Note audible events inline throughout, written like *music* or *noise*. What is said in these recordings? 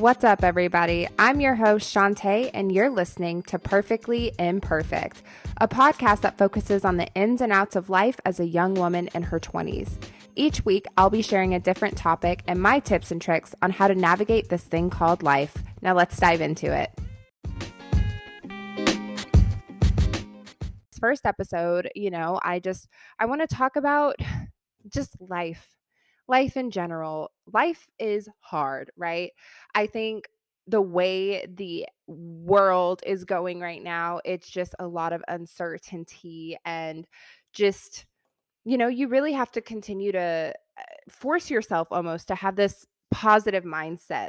What's up, everybody? I'm your host, Chante, and you're listening to Perfectly Imperfect, a podcast that focuses on the ins and outs of life as a young woman in her 20s. Each week, I'll be sharing a different topic and my tips and tricks on how to navigate this thing called life. Now, let's dive into it. First episode, you know, I just I want to talk about just life life in general, life is hard, right? I think the way the world is going right now, it's just a lot of uncertainty and just, you know, you really have to continue to uh, force yourself almost to have this positive mindset.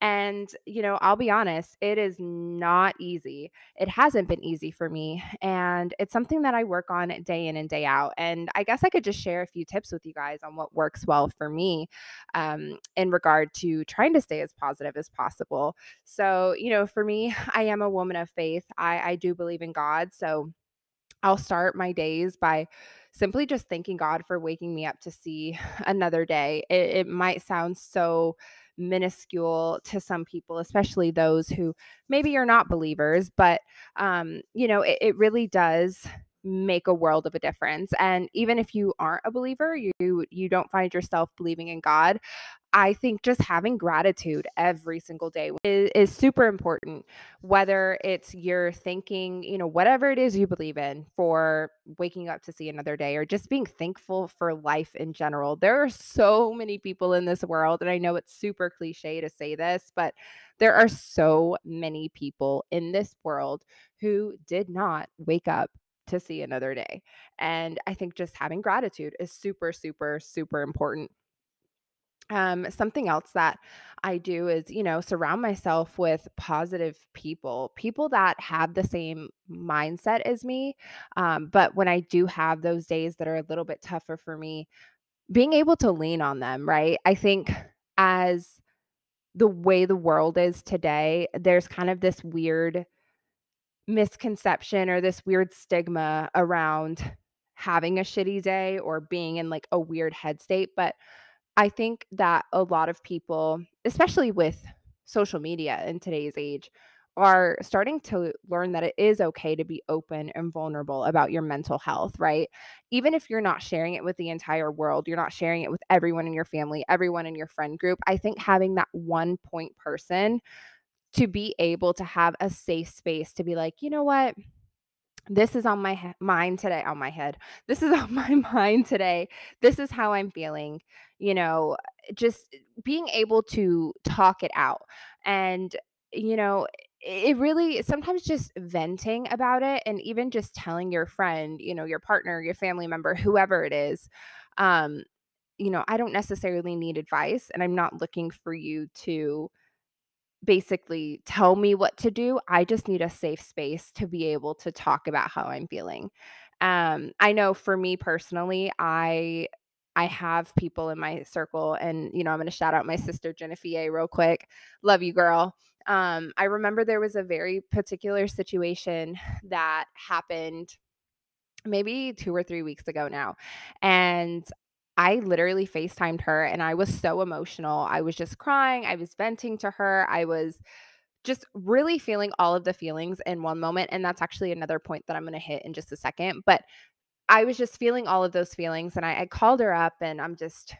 And, you know, I'll be honest, it is not easy. It hasn't been easy for me. And it's something that I work on day in and day out. And I guess I could just share a few tips with you guys on what works well for me um, in regard to trying to stay as positive as possible. So, you know, for me, *sighs* I am a woman of faith, I, I do believe in God. So, I'll start my days by simply just thanking God for waking me up to see *laughs* another day. It, it, might sound so minuscule to some people, especially those who maybe are not believers, but um, you know, it, it really does make a world of a difference and even if you aren't a believer you you don't find yourself believing in god I think just having gratitude every single day is, is, super important. Whether it's you're thinking, you know, whatever it is you believe in for waking up to see another day or just being thankful for life in general. There are so many people in this world, and I know it's super cliche to say this, but there are so many people in this world who did not wake up to see another day. And I think just having gratitude is super, super, super important um, something else that I do is, you know, surround myself with positive people, people that have the same mindset as me. Um, but when I do have those days that are a little bit tougher for me, being able to lean on them, right? I think as the way the world is today, there's kind of this weird misconception or this weird stigma around having a shitty day or being in like a weird head state. But I think that a lot of people, especially with social media in today's age, are starting to learn that it is okay to be open and vulnerable about your mental health, right? Even if you're not sharing it with the entire world, you're not sharing it with everyone in your family, everyone in your friend group. I think having that one point person to be able to have a safe space to be like, you know what? this is on my he- mind today on my head. This is *laughs* on my mind today. This is how i'm feeling. You know just being able to talk it out. And you know it really sometimes just venting about it and even just telling your friend you know your partner your family member whoever it is um you know i don't necessarily need advice and i'm not looking for you to basically tell me what to do. I just need a safe space to be able to talk about how I'm feeling. Um, I know for me personally, I I have people in my circle, and you know, I'm going to shout out my sister Jennifer real quick. Love you, girl. Um, I remember there was a very particular situation that happened maybe two or three weeks ago now, and I literally FaceTimed her and I was so emotional. I was just crying. I was venting to her. I was just really feeling all of the feelings in one moment. And that's actually another point that I'm going to hit in just a second. But I was just feeling all of those feelings. And I, I called her up and I'm just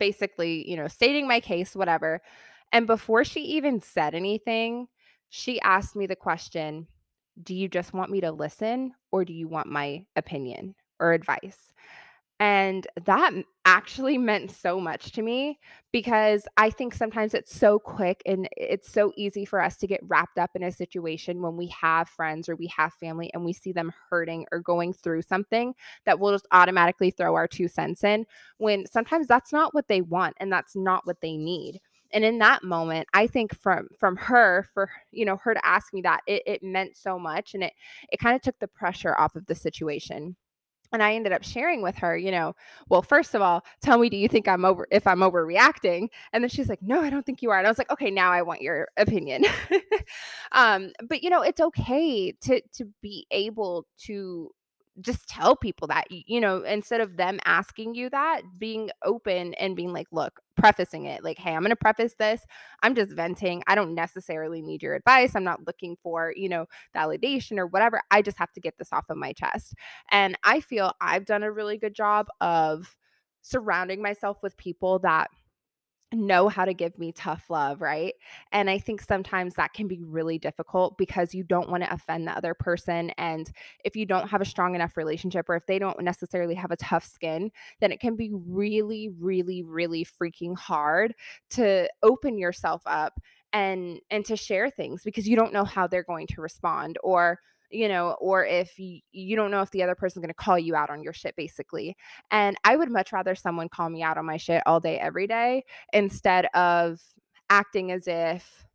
basically, you know, stating my case, whatever. And before she even said anything, she asked me the question Do you just want me to listen or do you want my opinion or advice? And that actually meant so much to me because I think sometimes it's so quick and it's so easy for us to get wrapped up in a situation when we have friends or we have family and we see them hurting or going through something that we'll just automatically throw our two cents in when sometimes that's not what they want and that's not what they need. And in that moment, I think from from her for you know her to ask me that it, it meant so much and it it kind of took the pressure off of the situation and I ended up sharing with her, you know, well, first of all, tell me, do you think I'm over if I'm overreacting? And then she's like, no, I don't think you are. And I was like, okay, now I want your opinion. *laughs* um, but you know, it's okay to to be able to just tell people that, you know, instead of them asking you that, being open and being like, look, prefacing it like, hey, I'm going to preface this. I'm just venting. I don't necessarily need your advice. I'm not looking for, you know, validation or whatever. I just have to get this off of my chest. And I feel I've done a really good job of surrounding myself with people that know how to give me tough love, right? And I think sometimes that can be really difficult because you don't want to offend the other person. And if you don't have a strong enough relationship or if they don't necessarily have a tough skin, then it can be really, really, really freaking hard to open yourself up and and to share things because you don't know how they're going to respond or you know, or if you, you don't know if the other person's going to call you out on your shit, basically. And I would much rather someone call me out on my shit all day, every day, instead of acting as if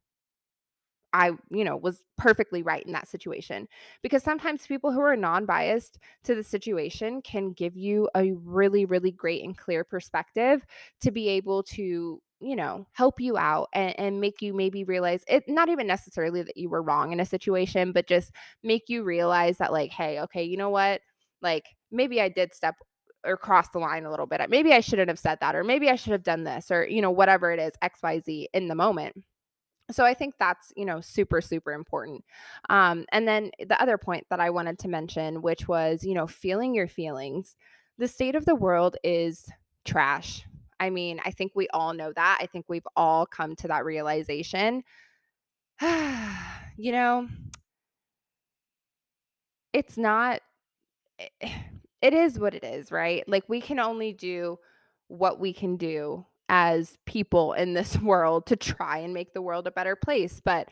I, you know, was perfectly right in that situation. Because sometimes people who are non biased to the situation can give you a really, really great and clear perspective to be able to, you know, help you out and, and make you maybe realize it, not even necessarily that you were wrong in a situation, but just make you realize that, like, hey, okay, you know what? Like, maybe I did step or cross the line a little bit. Maybe I shouldn't have said that, or maybe I should have done this, or, you know, whatever it is, XYZ in the moment so I think that's, you know, super, super important. Um, and then the other point that I wanted to mention, which was, you know, feeling your feelings. The state of the world is trash. I mean, I think we all know that. I think we've all come to that realization. *sighs* you know, it's not, eh, eh, it is what it is, right? Like we can only do what we can do as people in this *laughs* world to try and make the world a better place. But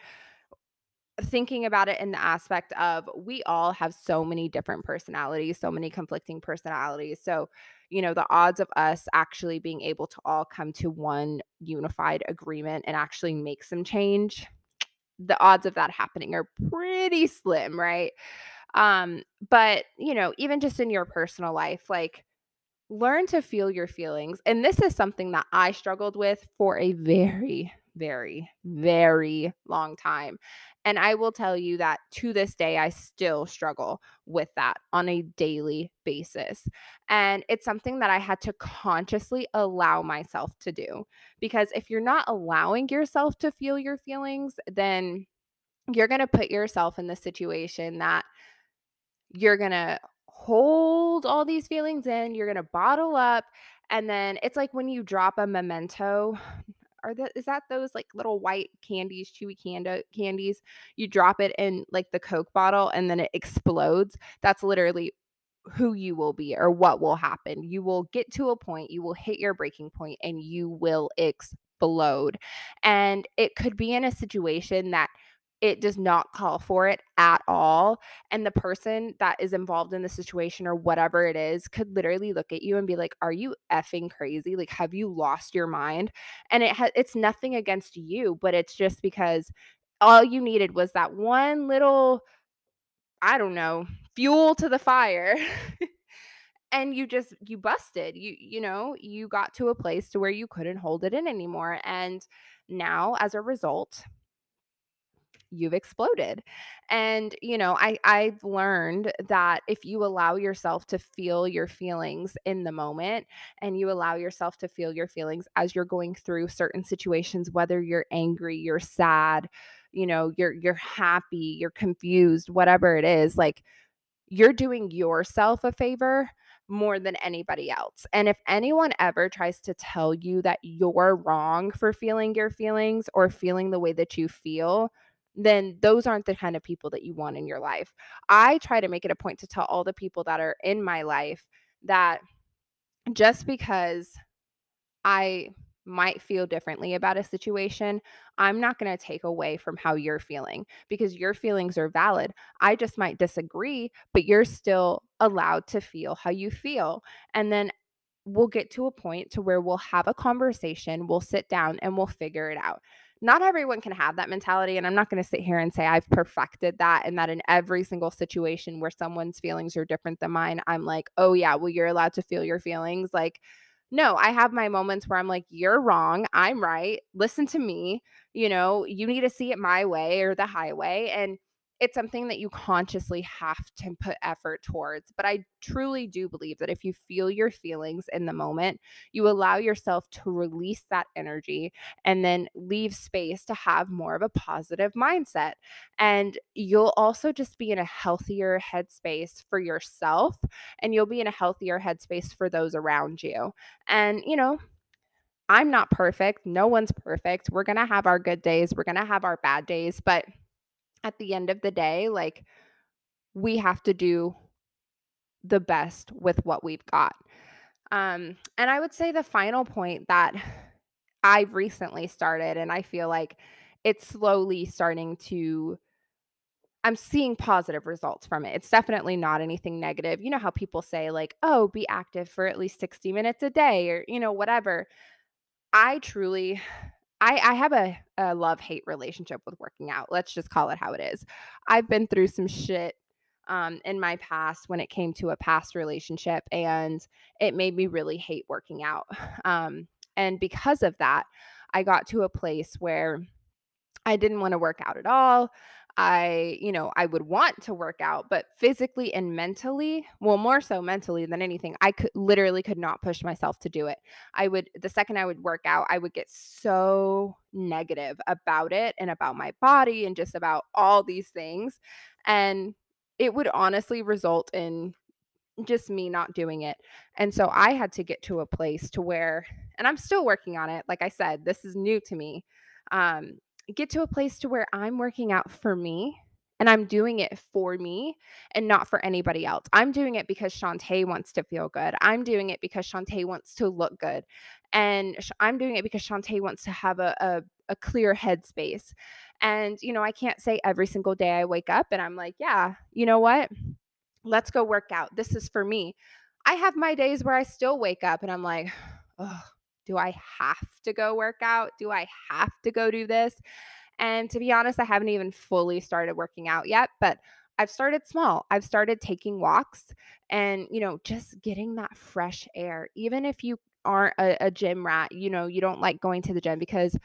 thinking about it in the aspect of we all have so many different personalities, so many conflicting personalities. So, you know, the odds of us actually being able to all come to one unified agreement and actually make some change, the odds of that happening are pretty slim, right? Um, but, you know, even just in your personal life, like learn to feel your feelings. And this is something that I struggled with for a very, very, very long time. And I will tell you that to this day, I still struggle with that on a daily basis. And it's something that I had to consciously allow myself to do. Because if you're not allowing yourself to feel your feelings, then you're going to put yourself in the situation that you're going to hold all these feelings in, you're going to bottle up and then it's like when you drop a memento are that is that those like little white candies, chewy candy candies? You drop it in like the Coke bottle and then it explodes. That's literally who you will be or what will happen. You will get to a point, you will hit your breaking point and you will explode. And it could be in a situation that it does not call for it at all. And the person that is involved in the situation or whatever it is could literally look at you and be like, Are you effing crazy? Like, have you lost your mind? And it has it's nothing against you, but it's just because all you needed was that one little, I don't know, fuel to the fire. and you just you busted you you know you got to a place to where you couldn't hold it in anymore and now as a result you've exploded. And, you know, I, I've learned that if you allow yourself to feel your feelings in the moment and you allow yourself to feel your feelings as you're going through certain situations, whether you're angry, you're sad, you know, you're you're happy, you're confused, whatever it is, like you're doing yourself a favor more than anybody else. And if anyone ever tries to tell you that you're wrong for feeling your feelings or feeling the way that you feel, then those aren't the kind of people that you want in your life. I try to make it a point to tell all the people that are in my life that just because I might feel differently about a situation, I'm not going to take away from how you're feeling because your feelings are valid. I just might disagree, but you're still allowed to feel how you feel. And then we'll get to a point to where we'll have a conversation, we'll sit down and we'll figure it out not everyone can have that mentality. And I'm not going to sit here and say I've perfected that and that in every single situation where someone's feelings are different than mine, I'm like, oh, yeah, well, you're allowed to feel your feelings. Like, no, I have my moments where I'm like, you're wrong. I'm right. Listen to me. You know, you need to see it my way or the highway. And it's something that you consciously have to put effort towards. But I truly do believe that if you feel your feelings in the moment, you allow yourself to release that energy and then leave space to have more of a positive mindset. And you'll also just be in a healthier headspace for yourself and you'll be in a healthier headspace for those around you. And, you know, I'm not perfect. No one's perfect. We're going to have our good days. We're going to have our bad days. But at the end of the day, like we have to do the best with what we've got. Um, and I would say the final point that I've recently started, and I feel like it's slowly starting to, I'm seeing positive results from it. It's definitely not anything negative. You know how people say, like, oh, be active for at least 60 minutes a day or, you know, whatever. I truly I I have a a love-hate relationship with working out. Let's just call it how it is. I've been through some shit um, in my past when it came to a past relationship, and it made me really hate working out. *sighs* Um, and because of that, I got to a place where I didn't want to work out at all. I, you know, I would want to work out, but physically and mentally, well, more so mentally than anything, I could literally could not push myself to do it. I would, the second I would work out, I would get so negative about it and about my body and just about all these things. And it would honestly result in just me not doing it. And so I had to get to a place to where, and I'm still working on it. Like I said, this is new to me. Um, get to a place to where I'm working out for me and I'm doing it for me and not for anybody else. I'm doing it because Chante wants to feel good. I'm doing it because Chante wants to look good. And I'm doing it because Chante wants to have a, a, a clear headspace. And, you know, I can't say every single day I wake up and I'm like, yeah, you know what? Let's go work out. This is for me. I have my days where I still wake up and I'm like, *sighs* oh, do I have to go work out? Do I have to go do this? And to be honest, I haven't even fully started working out yet, but I've started small. I've started taking walks and, you know, just getting that fresh air. Even if you aren't a, a gym rat, you know, you don't like going to the gym because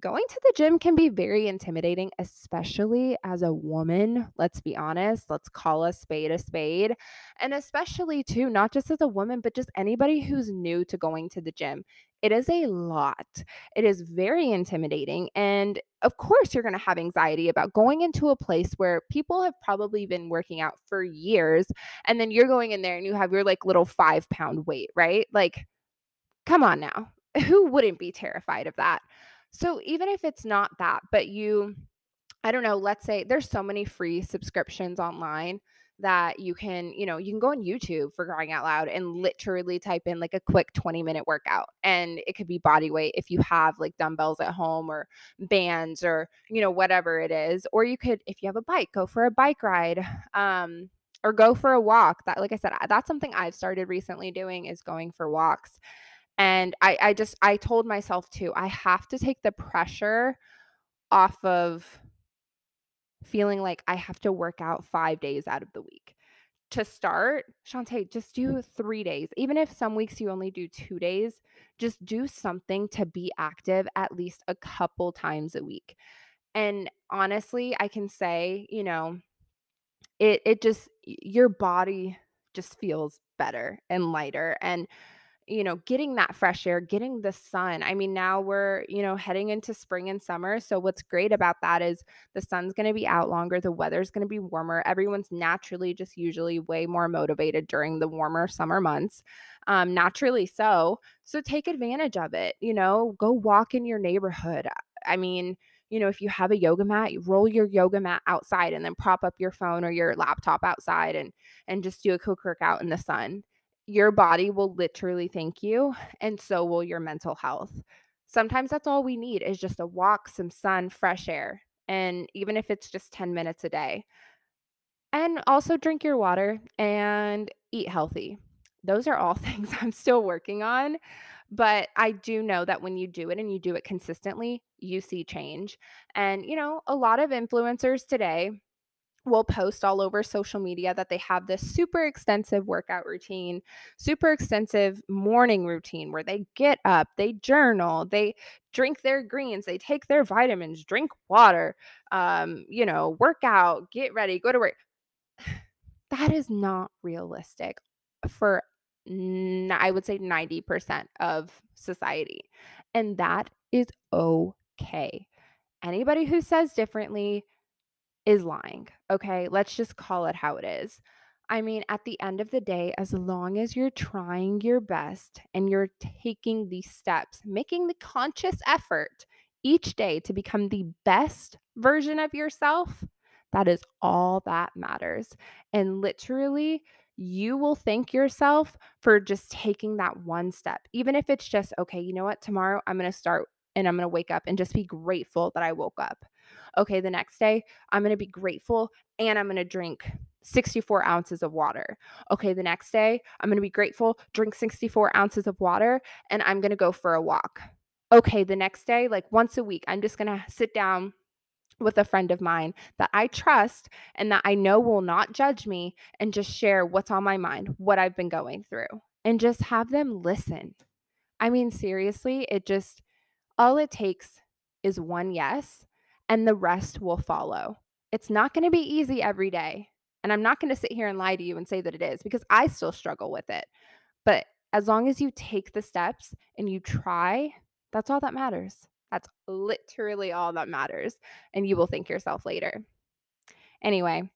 Going to the gym can be very intimidating, especially as a woman. Let's be honest. Let's call a spade a spade. And especially, too, not just as a woman, but just anybody who's new to going to the gym. It is a lot. It is very intimidating. And of course, you're going to have anxiety about going into a place where people have probably been working out for years. And then you're going in there and you have your like little five pound weight, right? Like, come on now. *laughs* Who wouldn't be terrified of that? So even if it's not that, but you, I don't know, let's say there's so many free subscriptions online that you can, you know, you can go on YouTube for crying out loud and literally type in like a quick 20 minute workout. And it could be body weight if you have like dumbbells at home or bands or, you know, whatever it is. Or you could, if you have a bike, go for a bike ride. Um, or go for a walk. That, like I said, that's something I've started recently doing is going for walks. And I I just I told myself too, I have to take the pressure off of feeling like I have to work out 5 days out of the week. To start, Chante, just mm-hmm. do 3 days. Even if some weeks you only do 2 days, just do something to be active at least a couple times a week. And honestly, I can say, you know, it it just your body just feels better and lighter and you know, getting that fresh air, getting the sun. I mean, now we're, you know, heading into spring and summer. So, what's great about that is the sun's going to be out longer, the weather's going to be warmer. Everyone's naturally just usually way more motivated during the warmer summer months, um, naturally so. So, take advantage of it. You know, go walk in your neighborhood. I mean, you know, if you have a yoga mat, you roll your yoga mat outside and then prop up your phone or your laptop outside and and just do a quick workout in the sun your body will literally thank you, and so will your mental health. Sometimes that's all we need is just a walk, some sun, fresh air, and even if it's just 10 minutes a day. And also drink your water and eat healthy. Those are all *laughs* things I'm still working on, but I do know that when you do it and you do it consistently, you see change. And, you know, a lot of influencers today will post all over social media that they have this super extensive workout routine, super extensive morning routine where they get up, they journal, they drink their greens, they take their vitamins, drink water, um, you know, work out, get ready, go to work. *sighs* That is not realistic for I would say 90% of society. And that is okay. Anybody who says differently is lying. Okay. Let's just call it how it is. I mean, at the end of the day, as long as you're trying your best and you're taking these steps, making the conscious effort each day to become the best version of yourself, that is all that matters. And literally, you will thank yourself for just taking that one step, even if it's just, okay, you know what, tomorrow I'm going to start and I'm going to wake up and just be grateful that I woke up. Okay, the next day, I'm going to be grateful and I'm going to drink 64 ounces of water. Okay, the next day, I'm going to be grateful, drink 64 ounces of water, and I'm going to go for a walk. Okay, the next day, like once a week, I'm just going to sit down with a friend of mine that I trust and that I know will not judge me and just share what's on my mind, what I've been going through, and just have them listen. I mean, seriously, it just, all it takes is one yes, and the rest will follow. It's not going to be easy every day. And I'm not going to sit here and lie to you and say that it is because I still struggle with it. But as long as you take the steps and you try, that's all that matters. That's literally all that matters. And you will thank yourself later. Anyway,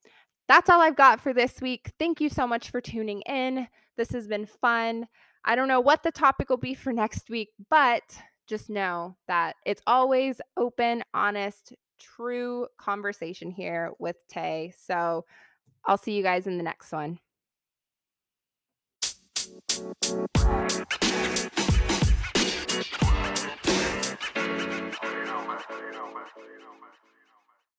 that's all I've got for this week. Thank you so much for tuning in. This has been fun. I don't know what the topic will be for next week, but just know that it's always open, honest, true conversation here with Tay. So I'll see you guys in the next one.